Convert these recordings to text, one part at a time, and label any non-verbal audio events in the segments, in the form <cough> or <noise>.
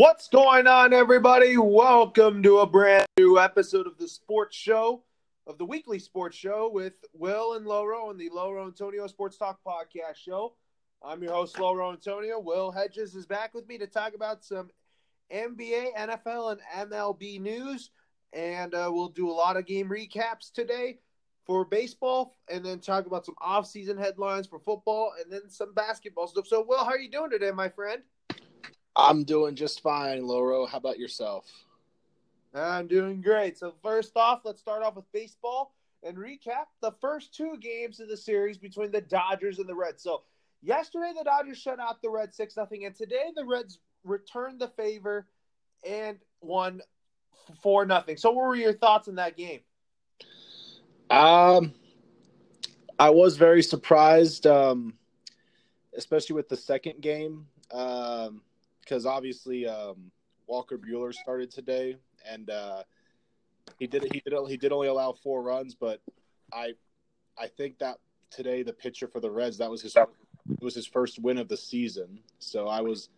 What's going on, everybody? Welcome to a brand new episode of the Sports Show, of the weekly sports show with Will and Loro on the Loro Antonio Sports Talk Podcast Show. I'm your host, Loro Antonio. Will Heiges is back with me to talk about some NBA, NFL, and MLB news. And uh, we'll do a lot of game recaps today for baseball and then talk about some off-season headlines for football and then some basketball stuff. So, Will, how are you doing today, my friend? I'm doing just fine, Loro. How about yourself? I'm doing great. So, first off, let's start off with baseball and recap the first two games of the series between the Dodgers and the Reds. So, yesterday the Dodgers shut out the Reds 6 0, and today the Reds returned the favor and won 4 0. So, what were your thoughts on that game? Um, I was very surprised, um, especially with the second game, because obviously um, Walker Buehler started today, and uh, he did he did he did only allow four runs, but I I think that today the pitcher for the Reds that was his it was his first win of the season, so I was,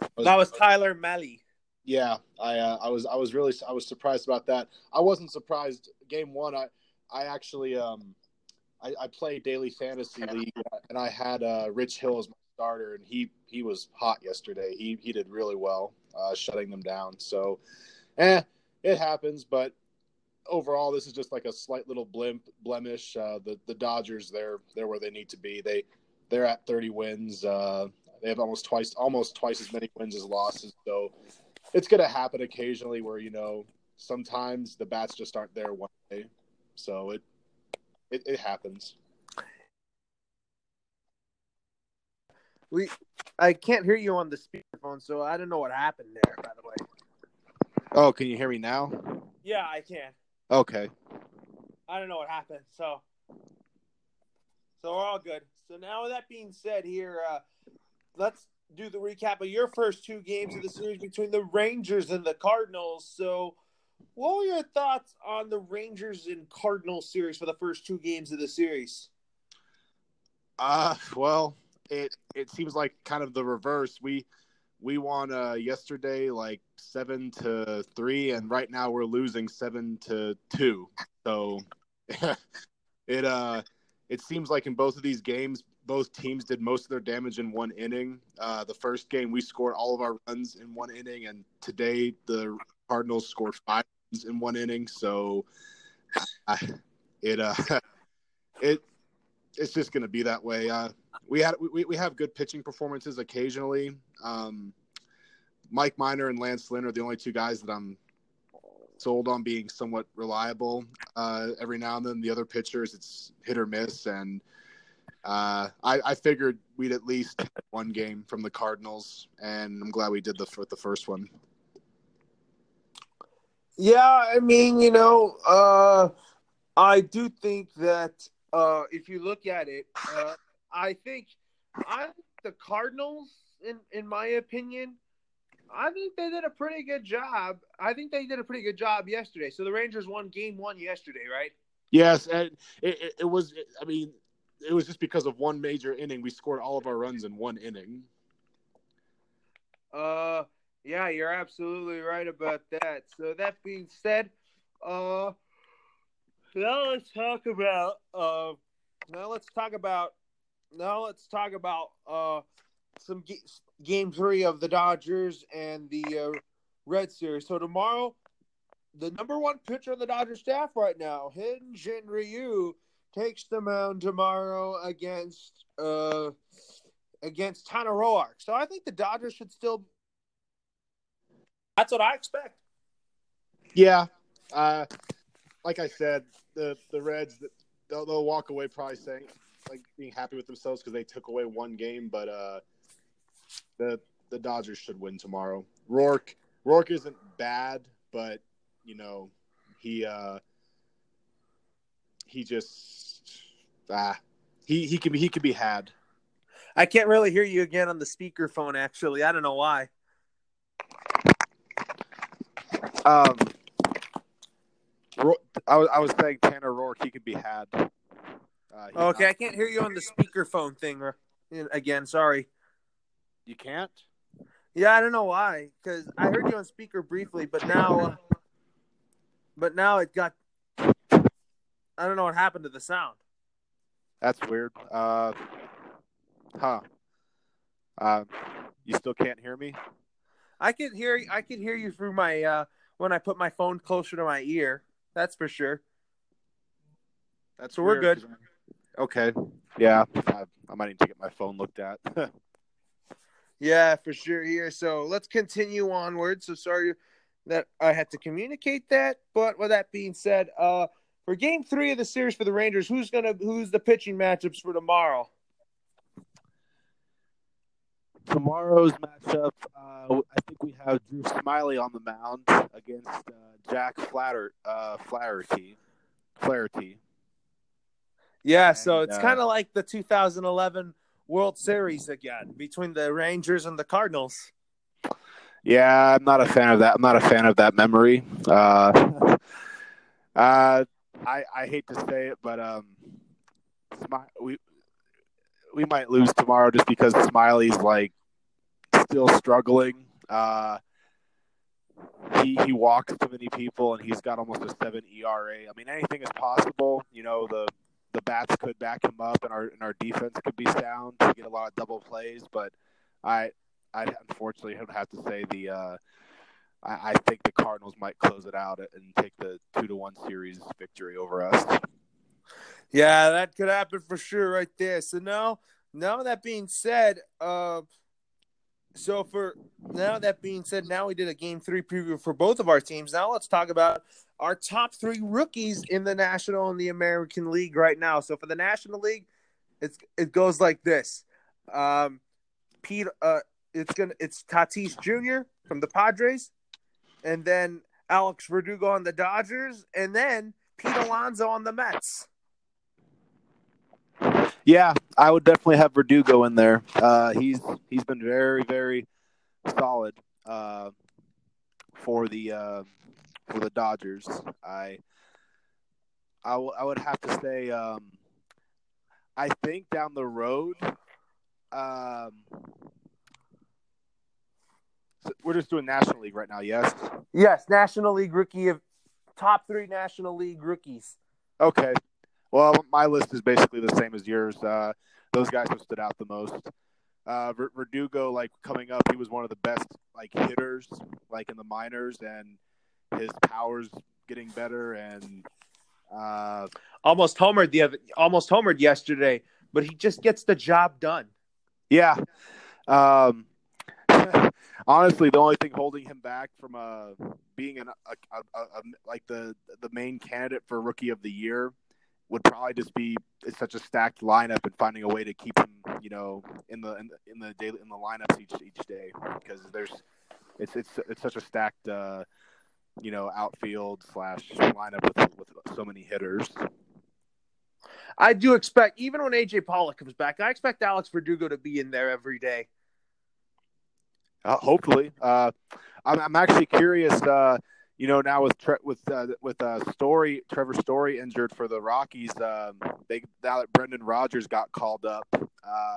I was that was Tyler Mahle. Yeah, I uh, I was I was really I was surprised about that. I wasn't surprised. Game one, I I actually um I, I play daily fantasy league and I had uh, Rich Hill as my starter and he he was hot yesterday. He he did really well uh, shutting them down. So, eh, it happens. But overall, this is just like a slight little blimp blemish. Uh, the the Dodgers they're they're where they need to be. They they're at 30 wins. Uh, they have almost twice almost twice as many wins as losses. So it's going to happen occasionally where you know sometimes the bats just aren't there one day. So it it, it happens. We I can't hear you on the speakerphone, so I don't know what happened there. By the way. Oh, can you hear me now? Yeah, I can. Okay. I don't know what happened. So, so we're all good. So now, with that being said, here, uh, let's do the recap of your first two games of the series between the Rangers and the Cardinals. So, what were your thoughts on the Rangers and Cardinals series for the first two games of the series? Uh, well, it it seems like kind of the reverse. We we won uh, yesterday like seven to three, and right now we're losing seven to two. So <laughs> it uh it seems like in both of these games, both teams did most of their damage in one inning. Uh, the first game we scored all of our runs in one inning, and today the Cardinals scored five runs in one inning. So uh, <laughs> it uh <laughs> it it's just going to be that way. Uh, we had we, we have good pitching performances occasionally. Um, Mike Minor and Lance Lynn are the only two guys that I'm sold on being somewhat reliable. Uh, every now and then, the other pitchers it's hit or miss, and uh, I, I, figured we'd at least one game from the Cardinals, and I'm glad we did the with the first one. Yeah, I mean, you know, uh, I do think that uh, if you look at it, uh, I think I the Cardinals, in in my opinion, I think they did a pretty good job. I think they did a pretty good job yesterday. So the Rangers won Game One yesterday, right? Yes, and it, it, it was. I mean, it was just because of one major inning. We scored all of our runs in one inning. Uh, yeah, you're absolutely right about that. So that being said, uh, now let's talk about uh, now let's talk about now let's talk about uh some game three of the Dodgers and the uh, Red Series. So tomorrow, the number one pitcher on the Dodgers staff right now, Hyun-Jin Ryu, takes the mound tomorrow against uh against Tanner Roark. So I think the Dodgers should still. That's what I expect. Yeah, uh, like I said, the the Reds they'll, they'll walk away probably saying like being happy with themselves because they took away one game, but uh, the the Dodgers should win tomorrow. Roark Roark isn't bad, but you know he uh, he just ah he he can be he can be had. I can't really hear you again on the speakerphone. Actually, I don't know why. Um, I was I was saying Tanner Roark he could be had. Uh, okay, not... I can't hear you on the speakerphone thing again. Sorry. You can't. Yeah, I don't know why, because I heard you on speaker briefly, but now, uh, but now it got. I don't know what happened to the sound. That's weird. Uh, huh. Uh, you still can't hear me? I could hear I could hear you through my uh, when I put my phone closer to my ear. That's for sure. That's So we're good. 'Cause I'm- Okay. Yeah, I, I might need to get my phone looked at. <laughs> Yeah, for sure here. So let's continue onward. So sorry that I had to communicate that, but with that being said, uh, for Game Three of the series for the Rangers, who's gonna who's the pitching matchups for tomorrow? Tomorrow's matchup, uh, I think we have Drew Smyly on the mound against uh, Jack Flatter, uh, Flaherty. Flaherty. Yeah, so And, it's uh, kind of like the 2011 World Series again between the Rangers and the Cardinals. Yeah, I'm not a fan of that. I'm not a fan of that memory. Uh, <laughs> uh, I I hate to say it, but um, we we might lose tomorrow just because Smyly's like still struggling. Uh, he he walks too many people, and he's got almost a seven ERA. I mean, anything is possible. You know, the the bats could back him up, and our and our defense could be sound to get a lot of double plays. But I I unfortunately would have to say the uh, I, I think the Cardinals might close it out and take the two to one series victory over us. Yeah, that could happen for sure right there. So now, now that being said, uh, so for now that being said, now we did a game three preview for both of our teams. Now let's talk about our top three rookies in the National and the American League right now. So for the National League, it's it goes like this. Um, Pete, uh, it's gonna it's Tatis Jr. from the Padres, and then Alex Verdugo on the Dodgers, and then Pete Alonso on the Mets. Yeah, I would definitely have Verdugo in there. Uh, he's he's been very very solid uh, for the uh, for the Dodgers. I I, w- I would have to say um, I think down the road. Um, we're just doing National League right now, yes. Yes, National League rookie of top three National League rookies. Okay. Well, my list is basically the same as yours. Uh, those guys have stood out the most. Uh, Verdugo, like coming up, he was one of the best like hitters, like in the minors, and his powers getting better. And uh, Almost homered the other, almost homered yesterday, but he just gets the job done. yeah, um, <laughs> honestly, the only thing holding him back from uh, being an, a, a, a, a, like the the main candidate for Rookie of the Year would probably just be it's such a stacked lineup and finding a way to keep him, you know, in the in the in the daily in the lineups each each day because there's it's it's it's such a stacked uh, you know outfield slash lineup with with so many hitters. I do expect, even when AJ Pollock comes back, I expect Alex Verdugo to be in there every day. Uh, hopefully, uh, I'm I'm actually curious. Uh, you know, now with tre- with uh, with uh, Story Trevor Story injured for the Rockies, um, they now that Brendan Rodgers got called up. Uh,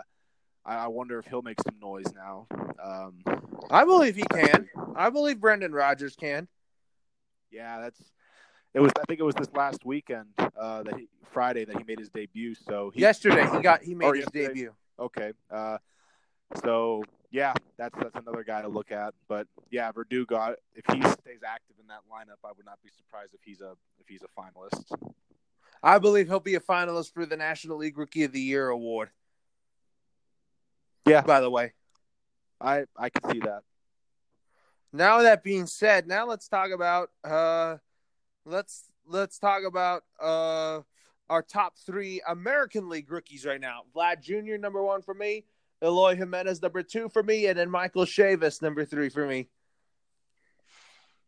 I, I wonder if he'll make some noise now. Um, I believe he can. I believe Brendan Rodgers can. yeah, that's it was. I think it was this last weekend uh, that he, Friday that he made his debut. So he, Yesterday, he got he made his yesterday. debut. Okay. Uh, so yeah, that's that's another guy to look at. But yeah, Verdugo, if he stays active in that lineup, I would not be surprised if he's a if he's a finalist. I believe he'll be a finalist for the National League Rookie of the Year award. Yeah. By the way. I I can see that. Now that being said, now let's talk about uh let's let's talk about uh our top three American League rookies right now. Vlad Jr. number one for me, Eloy Jimenez number two for me, and then Michael Chavis number three for me.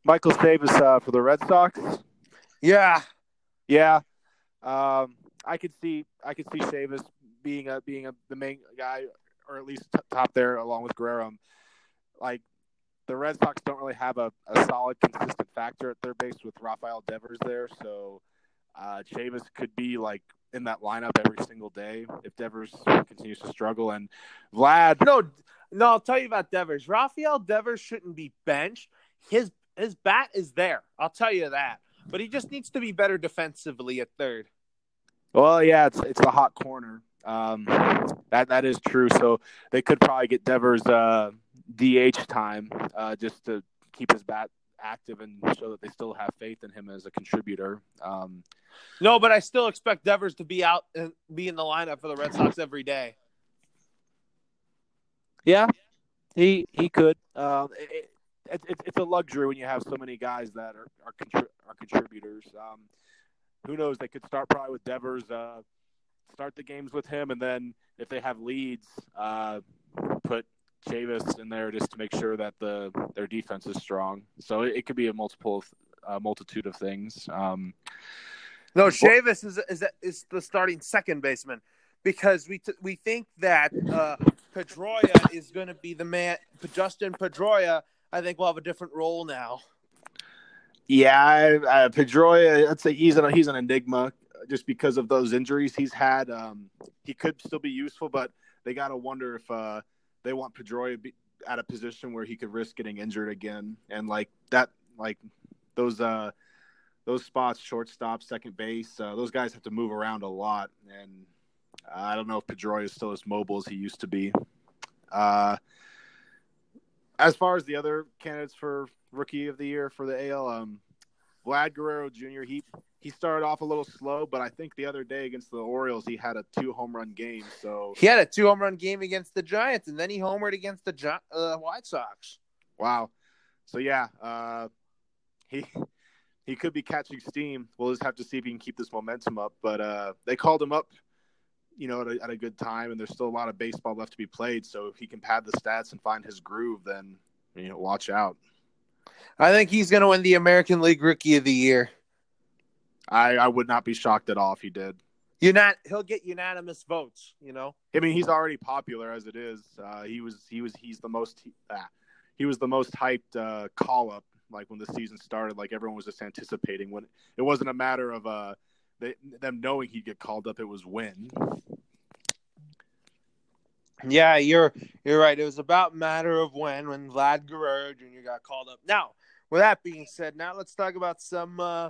Michael Davis uh, for the Red Sox. Yeah, Yeah, um, I could see I could see Chavis being a being a the main guy, or at least t- top there along with Guerrero. Like the Red Sox don't really have a, a solid, consistent factor at their base with Rafael Devers there, so uh, Chavis could be like in that lineup every single day if Devers continues to struggle. And Vlad, no, No, I'll tell you about Devers. Rafael Devers shouldn't be benched. His his bat is there. I'll tell you that. But he just needs to be better defensively at third. Well, yeah, it's it's the hot corner. Um, that that is true. So they could probably get Devers uh, DH time uh, just to keep his bat active and show that they still have faith in him as a contributor. Um, no, but I still expect Devers to be out and be in the lineup for the Red Sox every day. Yeah, he he could. Um, it, it, it, it's a luxury when you have so many guys that are are, contri- are contributors. Um, who knows? They could start probably with Devers, uh, start the games with him, and then if they have leads, uh, put Chavis in there just to make sure that the their defense is strong. So it, it could be a multiple uh, multitude of things. Um, no, Chavis is is is the starting second baseman because we t- we think that uh, Pedroia is going to be the man. Dustin Pedroia, I think, will have a different role now. Yeah, uh, Pedroia, I'd say he's an he's an enigma just because of those injuries he's had. Um, he could still be useful, but they got to wonder if uh, they want Pedroia be at a position where he could risk getting injured again, and like that, like those uh those spots, shortstop, second base, uh, those guys have to move around a lot, and I don't know if Pedroia is still as mobile as he used to be. Uh, as far as the other candidates for rookie of the year for the AL, um, Vlad Guerrero Jr. He he started off a little slow, but I think the other day against the Orioles, he had a two home run game. So he had a two home run game against the Giants, and then he homered against the uh, White Sox. Wow. So yeah, uh, he he could be catching steam. We'll just have to see if he can keep this momentum up. But uh, they called him up, you know, at a, at a good time, and there's still a lot of baseball left to be played. So if he can pad the stats and find his groove, then you know, watch out. I think he's going to win the American League Rookie of the Year. I, I would not be shocked at all if he did. You're not. He'll get unanimous votes. You know. I mean, he's already popular as it is. Uh, he was. He was. He's the most. Uh, he was the most hyped uh, call up. Like when the season started, like everyone was just anticipating when it wasn't a matter of uh, they, them knowing he'd get called up. It was when. Yeah, you're you're right. It was about matter of when when Vlad Guerrero Jr. got called up. Now, with that being said, now let's talk about some uh,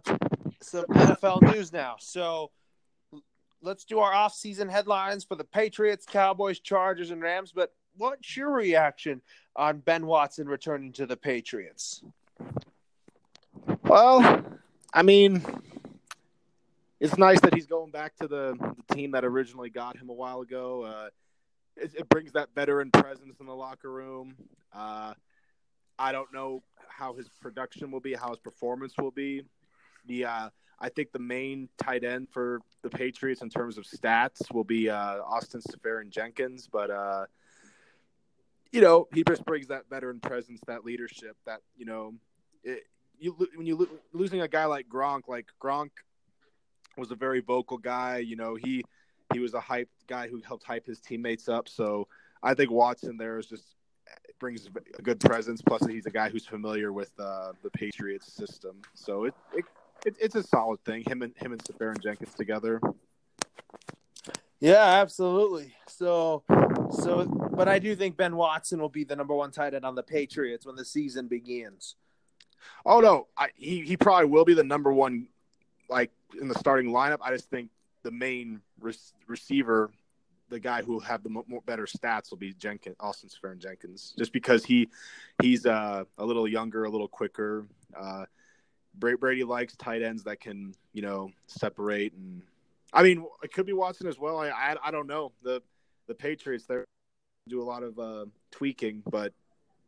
some NFL news now. So let's do our off-season headlines for the Patriots, Cowboys, Chargers, and Rams. But what's your reaction on Ben Watson returning to the Patriots? Well, I mean, it's nice that he's going back to the, the team that originally got him a while ago. Uh, it, it, brings that veteran presence in the locker room. Uh, I don't know how his production will be, how his performance will be the uh, I think the main tight end for the Patriots in terms of stats will be uh, Austin Seferian-Jenkins, but uh, you know he just brings that veteran presence, that leadership, that you know, it, you when you losing a guy like Gronk, like Gronk was a very vocal guy. You know he he was a hype guy who helped hype his teammates up. So I think Watson there is just brings a good presence. Plus, he's a guy who's familiar with uh, the Patriots system. So it, it it, it's a solid thing. Him and him and Seferian-Jenkins together. Yeah, absolutely. So, so, but I do think Ben Watson will be the number one tight end on the Patriots when the season begins. Oh no, I, he he probably will be the number one, like in the starting lineup. I just think the main re- receiver, the guy who will have the more better stats, will be Jenkins, Austin Seferian-Jenkins, just because he he's uh, a little younger, a little quicker. Uh, Brady likes tight ends that can, you know, separate and I mean, it could be Watson as well. I I, I don't know. The the Patriots they do a lot of uh, tweaking, but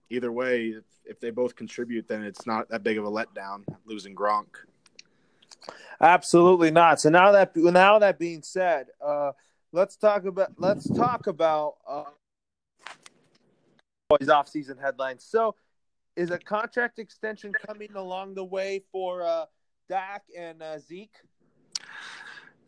either way, if, if they both contribute, then it's not that big of a letdown losing Gronk. Absolutely not. So now that now that being said, uh, let's talk about let's talk about uh, his off-season headlines. So is a contract extension coming along the way for uh, Dak and uh, Zeke?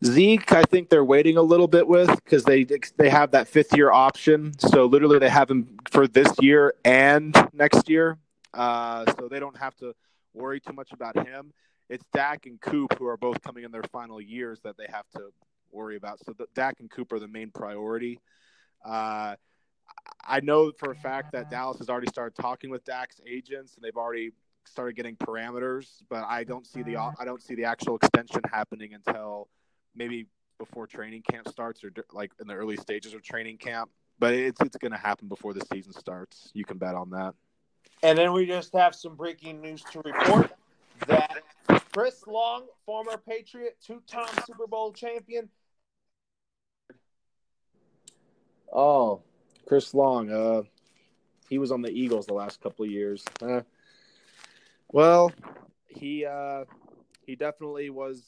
Zeke, I think they're waiting a little bit with because they they have that fifth year option. So literally, they have him for this year and next year. Uh, so they don't have to worry too much about him. It's Dak and Coop who are both coming in their final years that they have to worry about. So the, Dak and Coop are the main priority. Uh, I know for a fact that Dallas has already started talking with Dak's agents, and they've already started getting parameters. But I don't see the I don't see the actual extension happening until maybe before training camp starts or like in the early stages of training camp. But it's it's going to happen before the season starts. You can bet on that. And then we just have some breaking news to report that Chris Long, former Patriot, two-time Super Bowl champion. Oh, Chris Long. Uh, he was on the Eagles the last couple of years. Uh, well, he uh, he definitely was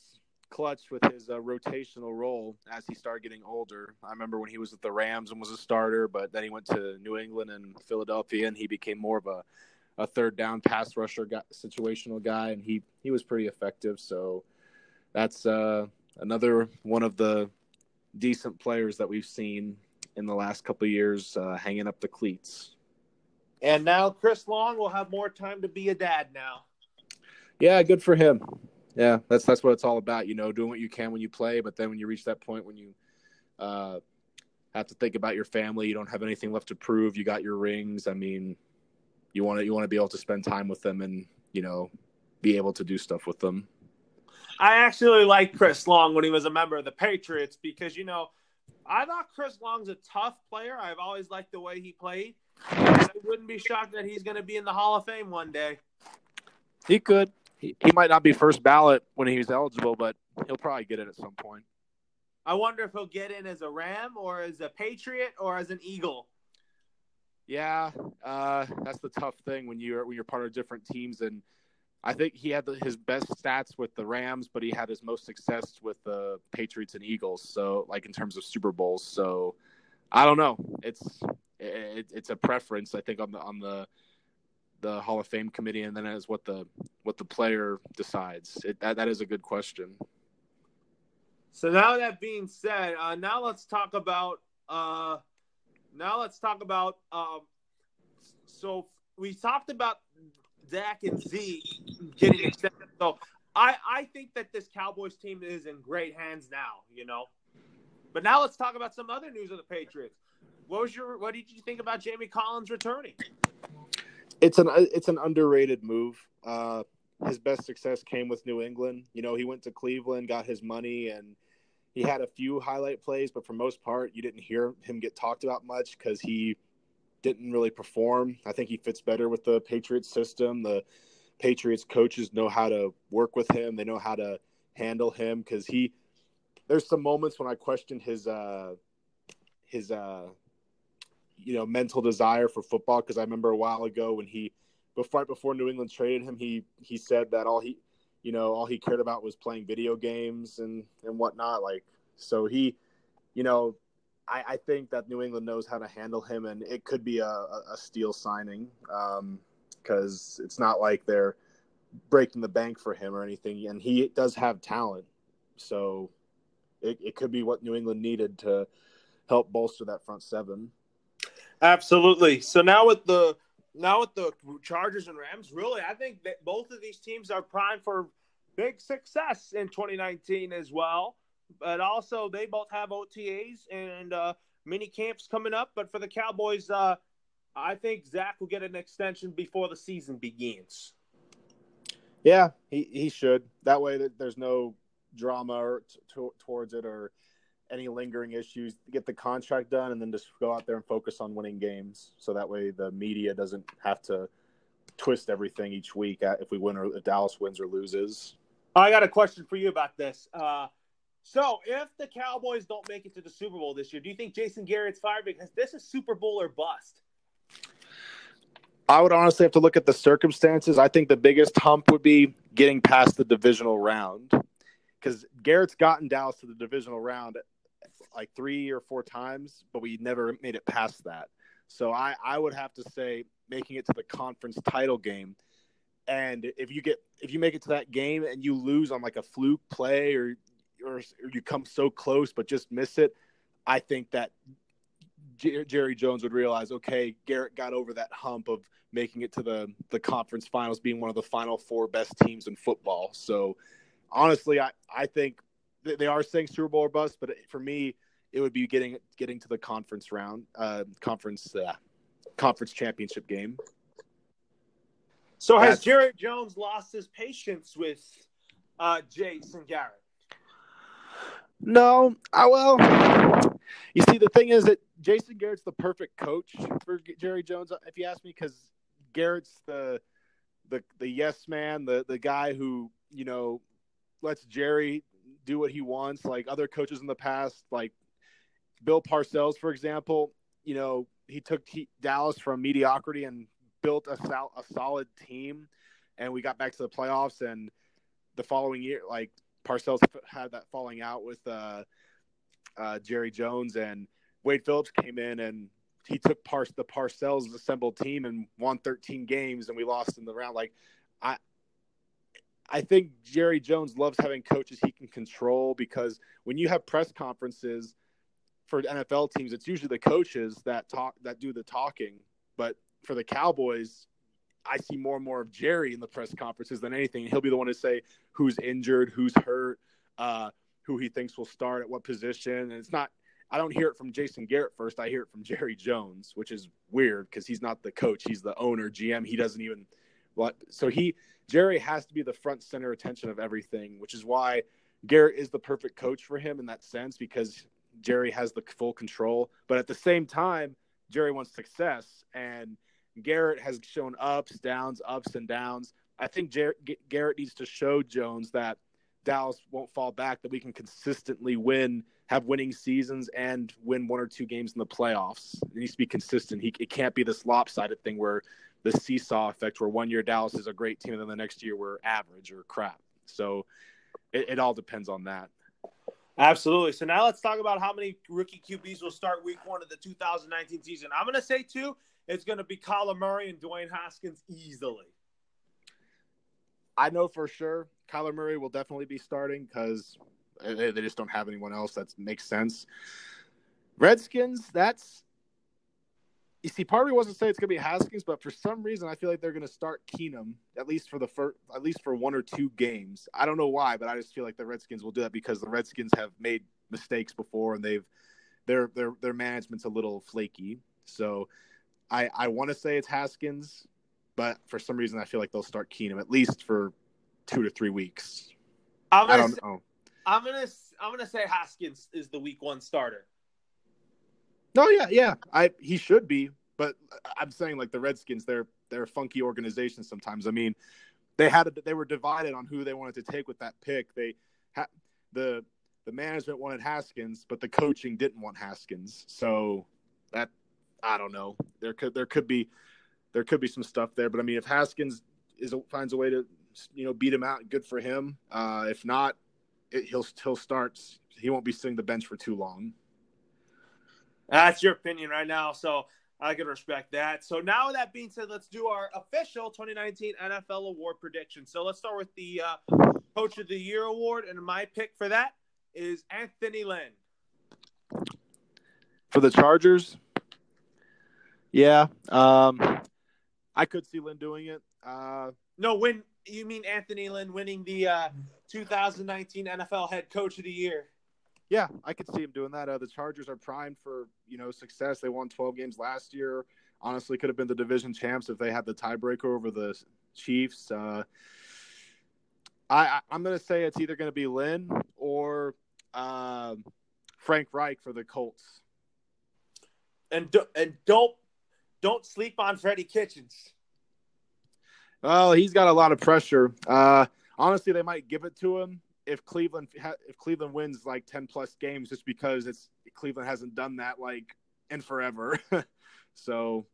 clutch with his uh, rotational role as he started getting older. I remember when he was at the Rams and was a starter, but then he went to New England and Philadelphia, and he became more of a a third down pass rusher guy, situational guy, and he he was pretty effective. So that's uh, another one of the decent players that we've seen in the last couple of years uh, hanging up the cleats. And now Chris Long will have more time to be a dad now. Yeah, good for him. Yeah, that's that's what it's all about. You know, doing what you can when you play, but then when you reach that point when you uh, have to think about your family, you don't have anything left to prove. You got your rings. I mean, you want to you want to be able to spend time with them and you know be able to do stuff with them. I actually like Chris Long when he was a member of the Patriots because you know I thought Chris Long's a tough player. I've always liked the way he played. I wouldn't be shocked that he's going to be in the Hall of Fame one day. He could. He, he might not be first ballot when he's eligible, but he'll probably get it at some point. I wonder if he'll get in as a Ram or as a Patriot or as an Eagle. Yeah, uh, that's the tough thing when you're when you're part of different teams. And I think he had the, his best stats with the Rams, but he had his most success with the Patriots and Eagles. So, like in terms of Super Bowls. So, I don't know. It's it, it's a preference. I think on the on the the Hall of Fame committee, and then as what the what the player decides. It, that that is a good question. So now that being said, uh, now let's talk about uh, now let's talk about. Um, so we talked about Dak and Z getting extended. So I I think that this Cowboys team is in great hands now. You know, but now let's talk about some other news of the Patriots. What was your What did you think about Jamie Collins returning? It's an it's an underrated move. Uh, his best success came with New England. You know, he went to Cleveland, got his money, and he had a few highlight plays, but for most part, you didn't hear him get talked about much because he didn't really perform. I think he fits better with the Patriots system. The Patriots coaches know how to work with him. They know how to handle him because he. There's some moments when I questioned his uh, his uh, you know mental desire for football because I remember a while ago when he before right before New England traded him, he he said that all he you know, all he cared about was playing video games and and whatnot. Like, so he, you know, I, I think that New England knows how to handle him, and it could be a, a steal signing because um, it's not like they're breaking the bank for him or anything, and he does have talent. So it, it could be what New England needed to help bolster that front seven. Absolutely. So now with the now with the Chargers and Rams, really, I think that both of these teams are primed for big success in 2019 as well. But also, they both have OTAs and uh, mini camps coming up. But for the Cowboys, uh, I think Zach will get an extension before the season begins. Yeah, he, he should. That way, that there's no drama t- towards it or any lingering issues, get the contract done, and then just go out there and focus on winning games. So that way the media doesn't have to twist everything each week if we win or if Dallas wins or loses. I got a question for you about this. Uh, so if the Cowboys don't make it to the Super Bowl this year, do you think Jason Garrett's fired because this is Super Bowl or bust? I would honestly have to look at the circumstances. I think the biggest hump would be getting past the divisional round because Garrett's gotten Dallas to the divisional round like three or four times, but we never made it past that. So I, I would have to say making it to the conference title game. And if you get if you make it to that game and you lose on like a fluke play or or, or you come so close but just miss it, I think that J- Jerry Jones would realize, okay, Garrett got over that hump of making it to the the conference finals, being one of the final four best teams in football. So honestly, I I think they are saying Super Bowl or bust, but for me, it would be getting getting to the conference round, uh, conference uh, conference championship game. So has That's... Jerry Jones lost his patience with uh, Jason Garrett? No, I well, you see, the thing is that Jason Garrett's the perfect coach for Jerry Jones, if you ask me, because Garrett's the the the yes man, the the guy who you know lets Jerry do what he wants. Like other coaches in the past, like Bill Parcells, for example, you know he took Dallas from mediocrity and built a, sal- a solid team, and we got back to the playoffs. And the following year, like Parcells had that falling out with uh, uh, Jerry Jones, and Wade Phillips came in and he took the Parcells assembled team and won 13 games, and we lost in the round. Like I, I think Jerry Jones loves having coaches he can control because when you have press conferences for NFL teams, it's usually the coaches that talk that do the talking. But for the Cowboys, I see more and more of Jerry in the press conferences than anything. He'll be the one to say who's injured, who's hurt, uh, who he thinks will start at what position. And it's not, I don't hear it from Jason Garrett first. I hear it from Jerry Jones, which is weird because he's not the coach. He's the owner, GM. He doesn't even, what, so he, Jerry has to be the front center attention of everything, which is why Garrett is the perfect coach for him in that sense because Jerry has the full control. But at the same time, Jerry wants success and Garrett has shown ups, downs, ups and downs. I think Jer- Garrett needs to show Jones that Dallas won't fall back, that we can consistently win, have winning seasons, and win one or two games in the playoffs. It needs to be consistent. He, it can't be this lopsided thing where the seesaw effect, where one year Dallas is a great team and then the next year we're average or crap. So it, it all depends on that. Absolutely. So now let's talk about how many rookie QBs will start week one of the 2019 season. I'm going to say two. It's going to be Kyler Murray and Dwayne Haskins easily. I know for sure Kyler Murray will definitely be starting because they, they just don't have anyone else that makes sense. Redskins, that's you see, part of me wants to say it's going to be Haskins, but for some reason, I feel like they're going to start Keenum at least for the first, at least for one or two games. I don't know why, but I just feel like the Redskins will do that because the Redskins have made mistakes before and they've their their their management's a little flaky. So I I want to say it's Haskins, but for some reason, I feel like they'll start Keenum at least for two to three weeks. I'm gonna I don't say, know. I'm gonna I'm gonna say Haskins is the week one starter. No, oh, yeah, yeah. I he should be, but I'm saying like the Redskins, they're they're a funky organization sometimes. I mean, they had a, they were divided on who they wanted to take with that pick. They had the the management wanted Haskins, but the coaching didn't want Haskins. So that I don't know. There could there could be there could be some stuff there, but I mean, if Haskins is finds a way to you know beat him out, good for him. Uh, if not, it, he'll he'll start. He won't be sitting the bench for too long. That's your opinion right now, so I can respect that. So now, with that being said, let's do our official 2019 NFL award prediction. So let's start with the uh, Coach of the Year award, and my pick for that is Anthony Lynn. For the Chargers, yeah, um, I could see Lynn doing it. Uh, no, when you mean Anthony Lynn winning the uh, 2019 NFL Head Coach of the Year? Yeah, I could see him doing that. Uh, the Chargers are primed for you know success. They won 12 games last year. Honestly, could have been the division champs if they had the tiebreaker over the Chiefs. Uh, I, am going to say it's either going to be Lynn or uh, Frank Reich for the Colts. And do, and don't don't sleep on Freddie Kitchens. Well, he's got a lot of pressure. Uh, honestly, they might give it to him if Cleveland if Cleveland wins like ten plus games, just because it's Cleveland hasn't done that like in forever. <laughs> so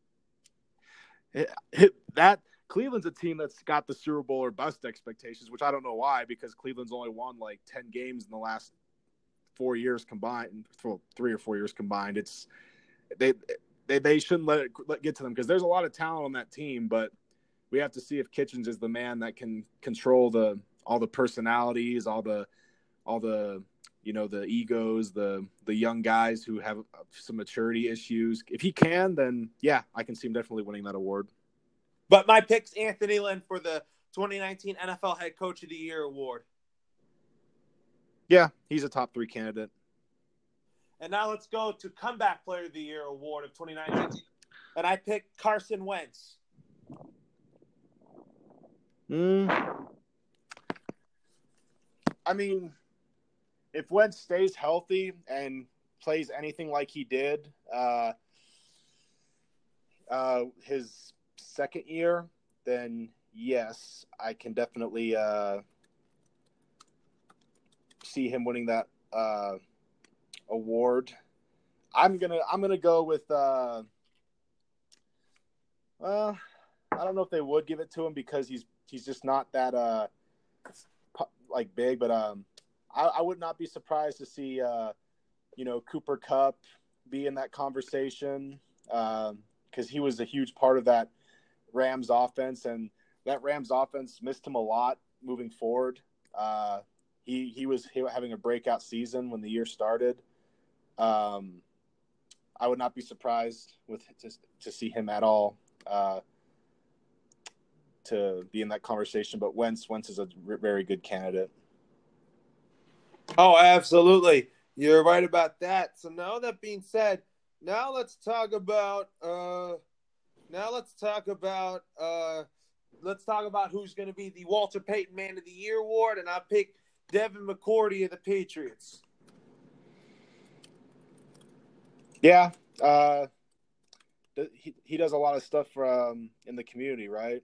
it, it, that Cleveland's a team that's got the Super Bowl or bust expectations, which I don't know why, because Cleveland's only won like ten games in the last four years combined, for three or four years combined. It's they they they shouldn't let it let get to them because there's a lot of talent on that team, but we have to see if Kitchens is the man that can control the all the personalities, all the all the you know the egos, the the young guys who have some maturity issues. If he can, then yeah, I can see him definitely winning that award. But my pick's Anthony Lynn for the 2019 NFL Head Coach of the Year award. Yeah, he's a top three candidate. And now let's go to Comeback Player of the Year award of 2019. And I picked Carson Wentz. Mm. I mean, if Wentz stays healthy and plays anything like he did uh, uh, his second year, then yes, I can definitely uh, see him winning that uh, award. I'm gonna I'm gonna go with. Uh, well, I don't know if they would give it to him because he's he's just not that uh like big, but um, I, I would not be surprised to see uh, you know Cooper Kupp be in that conversation because um, he was a huge part of that Rams offense, and that Rams offense missed him a lot moving forward. Uh, he he was having a breakout season when the year started. Um, I would not be surprised with to, to see him at all uh, to be in that conversation. But Wentz Wentz is a very good candidate. Oh, absolutely. You're right about that. So now that being said, now let's talk about uh now let's talk about uh let's talk about who's going to be the Walter Payton Man of the Year award and I pick Devin McCourty of the Patriots. Yeah, uh he he does a lot of stuff um in the community, right?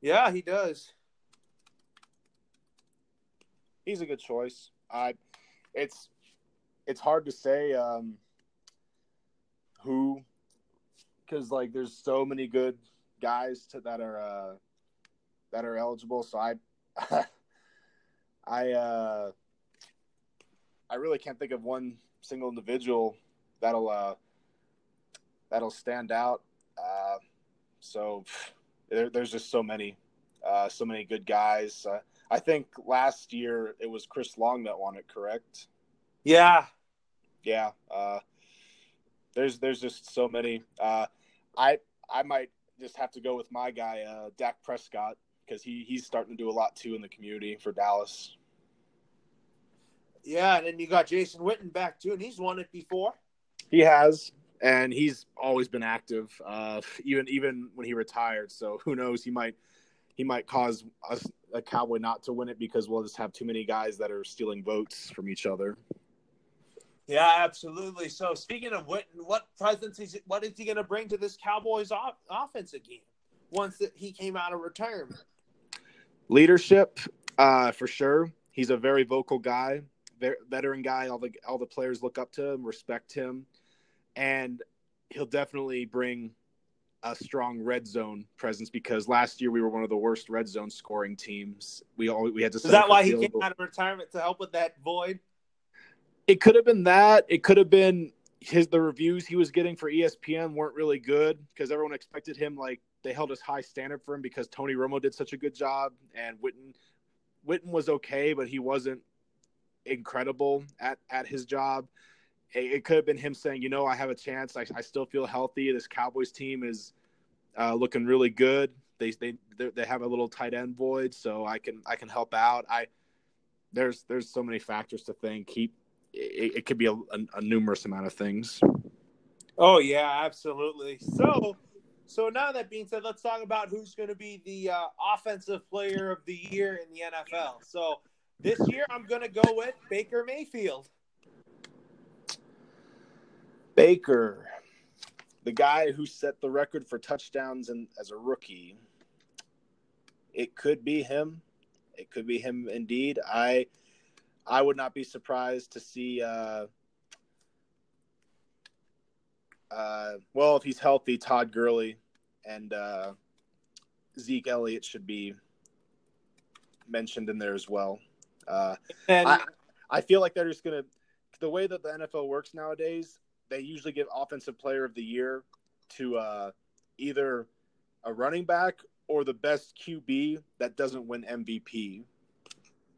Yeah, he does. He's a good choice. I it's it's hard to say um who because like there's so many good guys to, that are uh that are eligible so i <laughs> i uh i really can't think of one single individual that'll uh that'll stand out uh so there, there's just so many uh so many good guys uh, i think last year it was chris long that won it correct yeah yeah uh there's there's just so many. Uh, I I might just have to go with my guy, uh, Dak Prescott, because he he's starting to do a lot too in the community for Dallas. Yeah, and then you got Jason Witten back too, and he's won it before. He has, and he's always been active, uh, even even when he retired. So who knows? He might he might cause us a Cowboy not to win it because we'll just have too many guys that are stealing votes from each other. Yeah, absolutely. So speaking of Witten, what presence is what is he going to bring to this Cowboys off, offense again once that he came out of retirement? Leadership, uh, for sure. He's a very vocal guy, veteran guy. All the all the players look up to him, respect him, and he'll definitely bring a strong red zone presence because last year we were one of the worst red zone scoring teams. We all we had to. Is that why he came out of retirement to help with that void? It could have been that. It could have been his the reviews he was getting for ESPN weren't really good because everyone expected him like they held a high standard for him because Tony Romo did such a good job and Witten Witten was okay, but he wasn't incredible at at his job. It, it could have been him saying, you know, I have a chance. I, I still feel healthy. This Cowboys team is uh, looking really good. They they they have a little tight end void, so I can I can help out. I there's there's so many factors to think. He it, it could be a, a, a numerous amount of things. Oh yeah, absolutely. So, so now that being said, let's talk about who's going to be the uh, offensive player of the year in the NFL. So this year, I'm going to go with Baker Mayfield. Baker, the guy who set the record for touchdowns and as a rookie. It could be him. It could be him indeed. I I would not be surprised to see. Uh, uh, well, if he's healthy, Todd Gurley and uh, Zeke Elliott should be mentioned in there as well. Uh, and I, I feel like they're just gonna the way that the NFL works nowadays. They usually give Offensive Player of the Year to uh, either a running back or the best QB that doesn't win MVP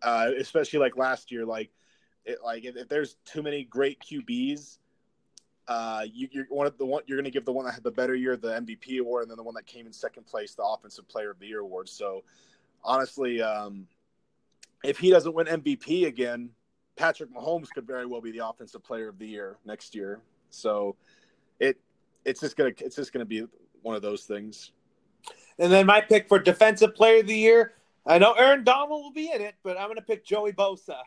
uh, especially like last year. Like, it, like if, if there's too many great QBs, uh, you, are one of the one you're going to give the one that had the better year the MVP award, and then the one that came in second place the Offensive Player of the Year award. So, honestly, um, if he doesn't win MVP again, Patrick Mahomes could very well be the offensive player of the year next year. So it it's just gonna it's just gonna be one of those things. And then my pick for defensive player of the year, I know Aaron Donald will be in it, but I'm gonna pick Joey Bosa.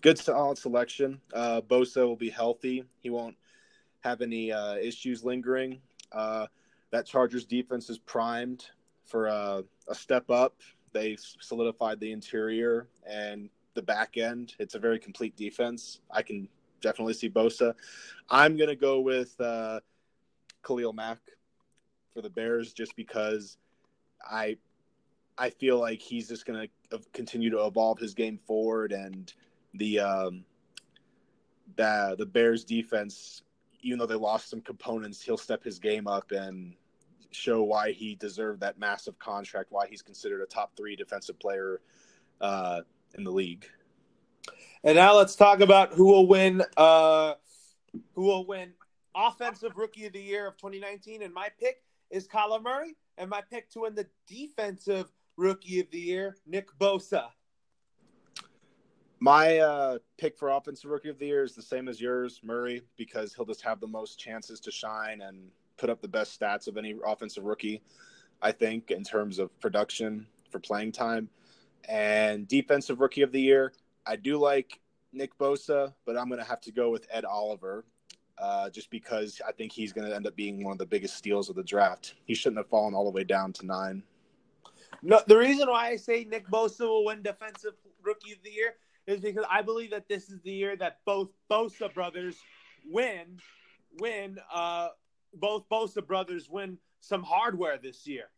Good solid selection. Uh, Bosa will be healthy. He won't have any uh, issues lingering. Uh, that Chargers defense is primed for uh, a step up. They solidified the interior and the back end. It's a very complete defense. I can definitely see Bosa. I'm going to go with uh, Khalil Mack for the Bears just because I I feel like he's just going to continue to evolve his game forward and the um, the the Bears defense even though they lost some components, he'll step his game up and show why he deserved that massive contract, why he's considered a top three defensive player uh, in the league. And now let's talk about who will win. Uh, who will win offensive rookie of the year of 2019? And my pick is Kyler Murray, and my pick to win the defensive rookie of the year, Nick Bosa. My uh, pick for offensive rookie of the year is the same as yours, Murray, because he'll just have the most chances to shine and put up the best stats of any offensive rookie, I think, in terms of production for playing time. And defensive rookie of the year, I do like Nick Bosa, but I'm going to have to go with Ed Oliver uh, just because I think he's going to end up being one of the biggest steals of the draft. He shouldn't have fallen all the way down to nine. No, the reason why I say Nick Bosa will win Defensive Rookie of the Year is because I believe that this is the year that both Bosa brothers win, win uh, both Bosa brothers win some hardware this year.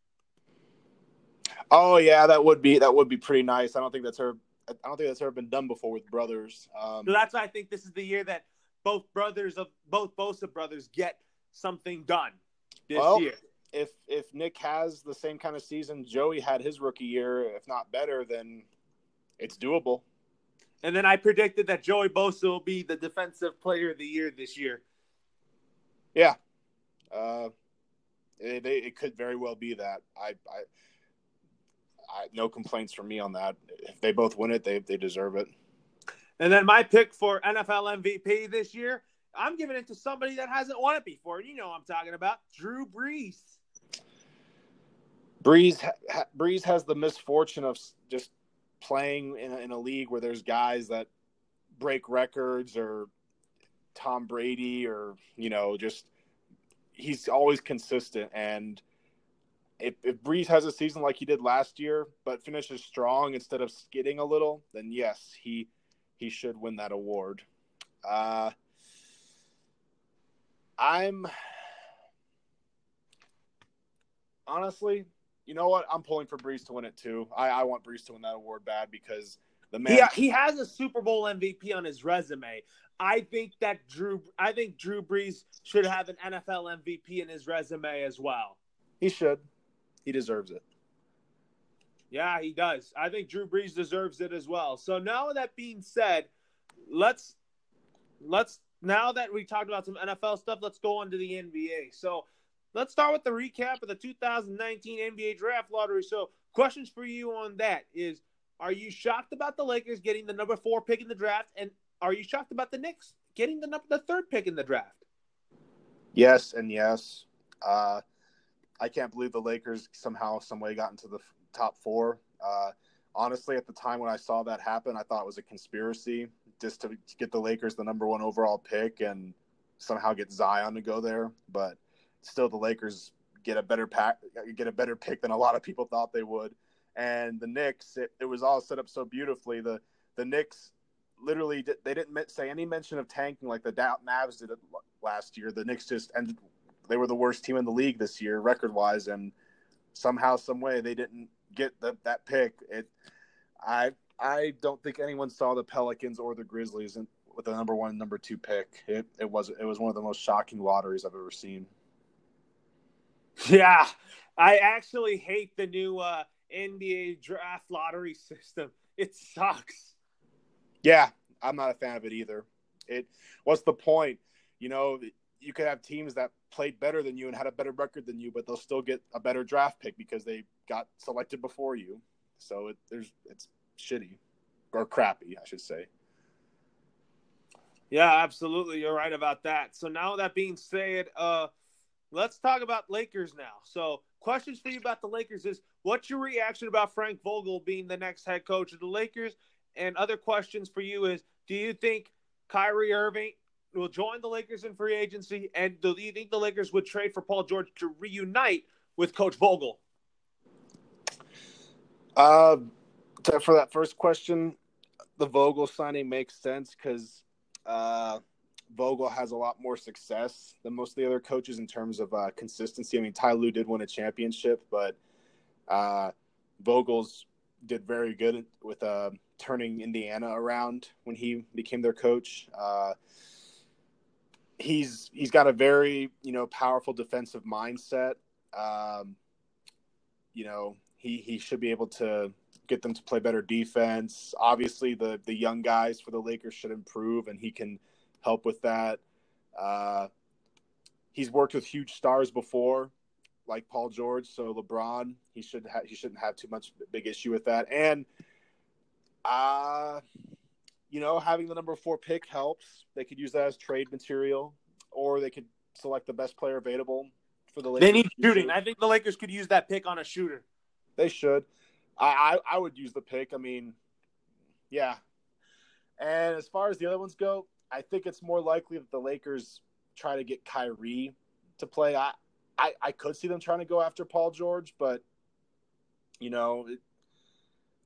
Oh yeah, that would be that would be pretty nice. I don't think that's ever I don't think that's ever been done before with brothers. Um, so that's why I think this is the year that both brothers of both Bosa brothers get something done this well, year. If if Nick has the same kind of season Joey had his rookie year, if not better, then it's doable. And then I predicted that Joey Bosa will be the defensive player of the year this year. Yeah, uh, it, it could very well be that. I, I, I, no complaints from me on that. If they both win it, they they deserve it. And then my pick for NFL MVP this year, I'm giving it to somebody that hasn't won it before. You know I'm talking about Drew Brees. Brees ha, Brees has the misfortune of just playing in a, in a league where there's guys that break records or Tom Brady or you know just he's always consistent. And if, if Brees has a season like he did last year, but finishes strong instead of skidding a little, then yes, he he should win that award. Uh, I'm honestly, you know what? I'm pulling for Brees to win it too. I, I want Brees to win that award bad because the man. Yeah, he has a Super Bowl MVP on his resume. I think that Drew I think Drew Brees should have an NFL MVP in his resume as well. He should. He deserves it. Yeah, he does. I think Drew Brees deserves it as well. So now that being said, let's let's now that we talked about some NFL stuff, let's go on to the NBA. So let's start with the recap of the 2019 NBA draft lottery. So questions for you on that is are you shocked about the Lakers getting the number four pick in the draft? And are you shocked about the Knicks getting the the third pick in the draft? Yes, and yes. Uh, I can't believe the Lakers somehow, some way, got into the top four. Uh, honestly, at the time when I saw that happen, I thought it was a conspiracy just to get the Lakers the number one overall pick and somehow get Zion to go there. But still, the Lakers get a better pack, get a better pick than a lot of people thought they would. And the Knicks, it, it was all set up so beautifully. The the Knicks literally they didn't say any mention of tanking like the Mavs did last year. The Knicks just ended; they were the worst team in the league this year, record wise, and somehow, some way, they didn't get the, that pick. It, I, I don't think anyone saw the Pelicans or the Grizzlies in, with the number one, number two pick. It, it was, it was one of the most shocking lotteries I've ever seen. Yeah, I actually hate the new uh, NBA draft lottery <laughs> system. It sucks. Yeah, I'm not a fan of it either. It what's the point? You know, you could have teams that played better than you and had a better record than you, but they'll still get a better draft pick because they got selected before you. So it, there's it's shitty. or crappy, I should say. Yeah, absolutely. You're right about that. So now that being said, uh, let's talk about Lakers now. So questions for you about the Lakers is what's your reaction about Frank Vogel being the next head coach of the Lakers? And other questions for you is do you think Kyrie Irving will join the Lakers in free agency? And do you think the Lakers would trade for Paul George to reunite with Coach Vogel? Uh, for that first question, the Vogel signing makes sense because uh, Vogel has a lot more success than most of the other coaches in terms of uh, consistency. I mean, Ty Lue did win a championship, but uh, Vogel's did very good with uh, turning Indiana around when he became their coach. Uh, he's he's got a very you know powerful defensive mindset. Um, you know, he he should be able to get them to play better defense. Obviously, the the young guys for the Lakers should improve, and he can help with that. Uh, he's worked with huge stars before, like Paul George. So LeBron, he should ha- he shouldn't have too much big issue with that. And uh you know, having the number four pick helps. They could use that as trade material, or they could select the best player available for the Lakers. They need shooting. I think the Lakers could use that pick on a shooter. They should. I, I, I would use the pick. I mean, yeah. And as far as the other ones go, I think it's more likely that the Lakers try to get Kyrie to play. I, I, I could see them trying to go after Paul George, but you know, it,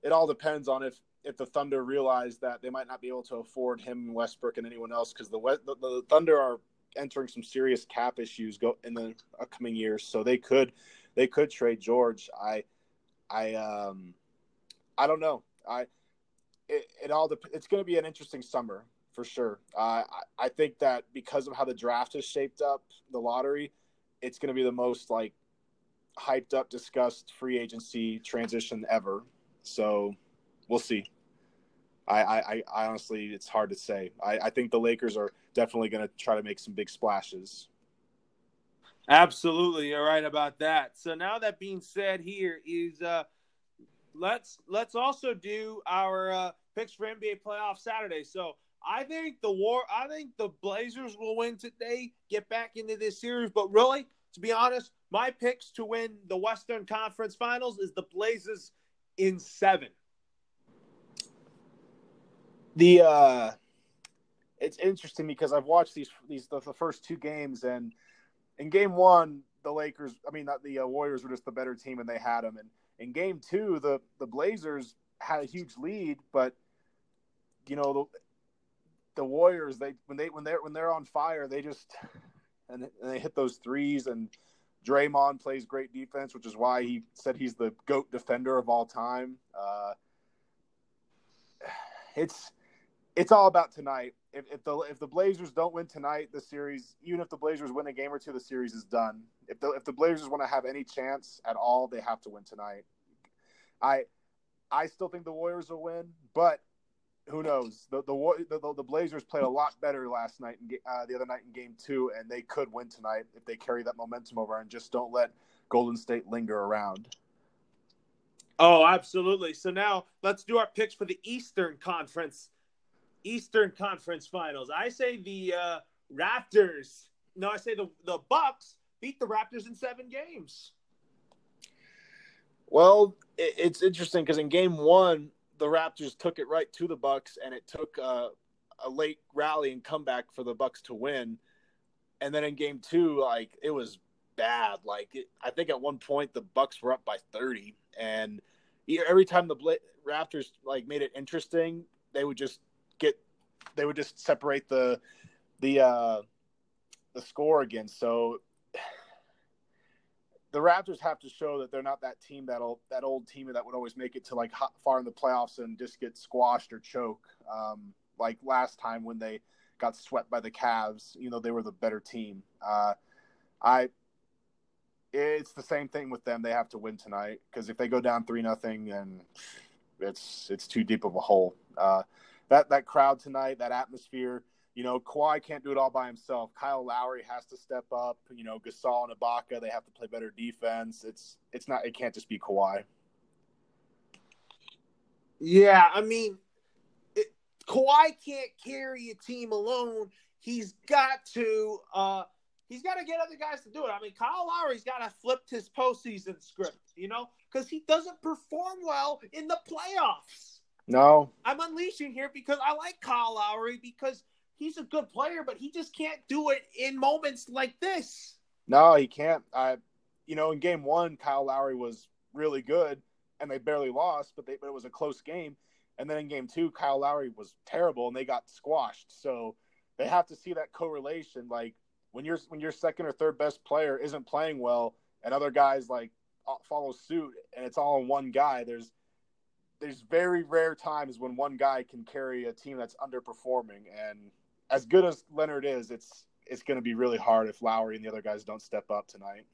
it all depends on if if the Thunder realize that they might not be able to afford him, Westbrook, and anyone else because the, the, the Thunder are entering some serious cap issues go in the upcoming years, so they could they could trade George. I I um I don't know. I it, it all dep- it's going to be an interesting summer for sure. Uh, I, I think that because of how the draft is shaped up, the lottery, it's going to be the most like hyped up, discussed free agency transition ever. So we'll see. I, I, I honestly, it's hard to say. I, I think the Lakers are definitely going to try to make some big splashes. Absolutely, you're right about that. So now that being said, here is uh, let's let's also do our uh, picks for NBA playoff Saturday. So I think the war, I think the Blazers will win today, get back into this series. But really, to be honest, my picks to win the Western Conference Finals is the Blazers in seven. The uh, it's interesting because I've watched these these the, the first two games, and in game one, the Lakers, I mean, not the uh, Warriors were just the better team, and they had them. And in game two, the the Blazers had a huge lead, but you know the the Warriors they when they when they're when they're on fire, they just <laughs> and, they hit those threes and Draymond plays great defense, which is why he said he's the goat defender of all time. Uh, <sighs> it's it's all about tonight. If, if, the if the Blazers don't win tonight, the series, even if the Blazers win a game or two, the series is done. If the if the Blazers want to have any chance at all, they have to win tonight. I I still think the Warriors will win, but who knows? The the the, the Blazers played a lot better last night, and uh, the other night in Game Two, and they could win tonight if they carry that momentum over and just don't let Golden State linger around. Oh, absolutely. So now let's do our picks for the Eastern Conference. Eastern Conference Finals. I say the uh, Raptors. No, I say the the Bucks beat the Raptors in seven games. Well, it's interesting because in Game One, the Raptors took it right to the Bucks, and it took uh, a late rally and comeback for the Bucks to win. And then in Game Two, like it was bad. Like it, I think at one point the Bucks were up by thirty, and every time the Bla- Raptors like made it interesting, they would just get they would just separate the the uh, the score again. So <sighs> the Raptors have to show that they're not that team that old that old team that would always make it to like far in the playoffs and just get squashed or choke. Um, like last time when they got swept by the Cavs, you know they were the better team. Uh, I it's the same thing with them. They have to win tonight because if they go down three nothing, and it's it's too deep of a hole. Uh, that that crowd tonight, that atmosphere you know, Kawhi can't do it all by himself. Kyle Lowry has to step up. You know, Gasol and Ibaka, they have to play better defense. It's it's not it can't just be Kawhi. Yeah, I mean, Kawhi can't carry a team alone. He's got to uh he's got to get other guys to do it. I mean, Kyle Lowry's got to flip his postseason script, you know, because he doesn't perform well in the playoffs. No, I'm unleashing here because I like Kyle Lowry because he's a good player, but he just can't do it in moments like this. No, he can't. I, you know, in game one, Kyle Lowry was really good, and they barely lost, but they but it was a close game. And then in game two, Kyle Lowry was terrible, and they got squashed. So they have to see that correlation. Like when your when your second or third best player isn't playing well, and other guys like uh, follow suit, and it's all on one guy. There's there's very rare times when one guy can carry a team that's underperforming, and as good as Leonard is, it's it's going to be really hard if Lowry and the other guys don't step up tonight,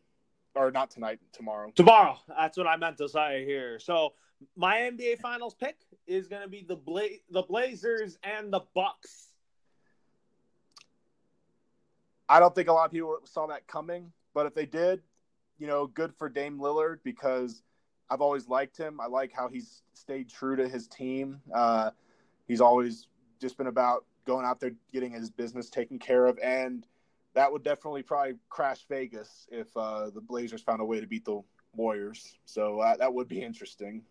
or not tonight, tomorrow. Tomorrow, that's what I meant to say here. So my NBA Finals pick is going to be the Bla- the Blazers and the Bucks. I don't think a lot of people saw that coming, but if they did, you know, good for Dame Lillard because I've always liked him. I like how he's stayed true to his team. Uh, he's always just been about going out there getting his business taken care of, and that would definitely probably crash Vegas if uh, the Blazers found a way to beat the Warriors. So uh, that would be interesting.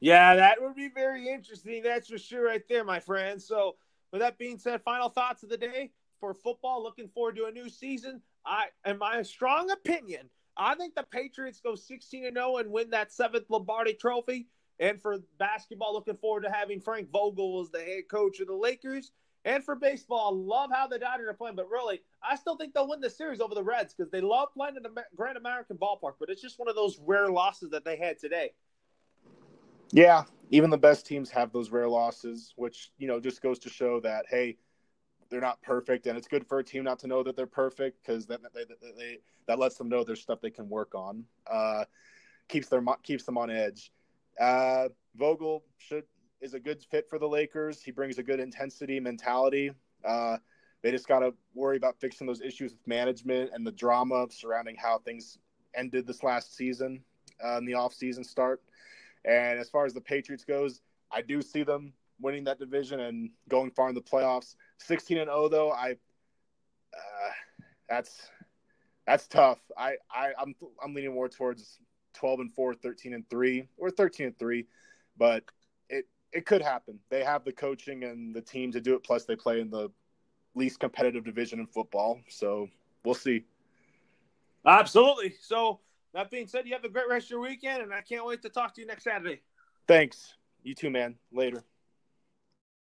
Yeah, that would be very interesting. That's for sure, right there, my friend. So, with that being said, final thoughts of the day for football. Looking forward to a new season. I, in my strong opinion, I think the Patriots go 16 and 0 and win that seventh Lombardi Trophy. And for basketball, looking forward to having Frank Vogel as the head coach of the Lakers. And for baseball, love how the Dodgers are playing, but really, I still think they'll win the series over the Reds because they love playing in the Grand American Ballpark. But it's just one of those rare losses that they had today. Yeah, even the best teams have those rare losses, which you know just goes to show that hey, they're not perfect, and it's good for a team not to know that they're perfect because that they, they, they, that lets them know there's stuff they can work on. Uh, keeps their keeps them on edge. Uh, Vogel should is a good fit for the Lakers. He brings a good intensity mentality. Uh, they just got to worry about fixing those issues with management and the drama surrounding how things ended this last season uh, in the offseason start. And as far as the Patriots goes, I do see them winning that division and going far in the playoffs. 16 and 0 though, I uh, that's that's tough. I, I I'm I'm leaning more towards 12 and 4, 13 and 3 or 13 and 3, but it it could happen. They have the coaching and the team to do it plus they play in the least competitive division in football. So, we'll see. Absolutely. So, that being said, you have a great rest of your weekend, and I can't wait to talk to you next Saturday. Thanks. You too, man. Later.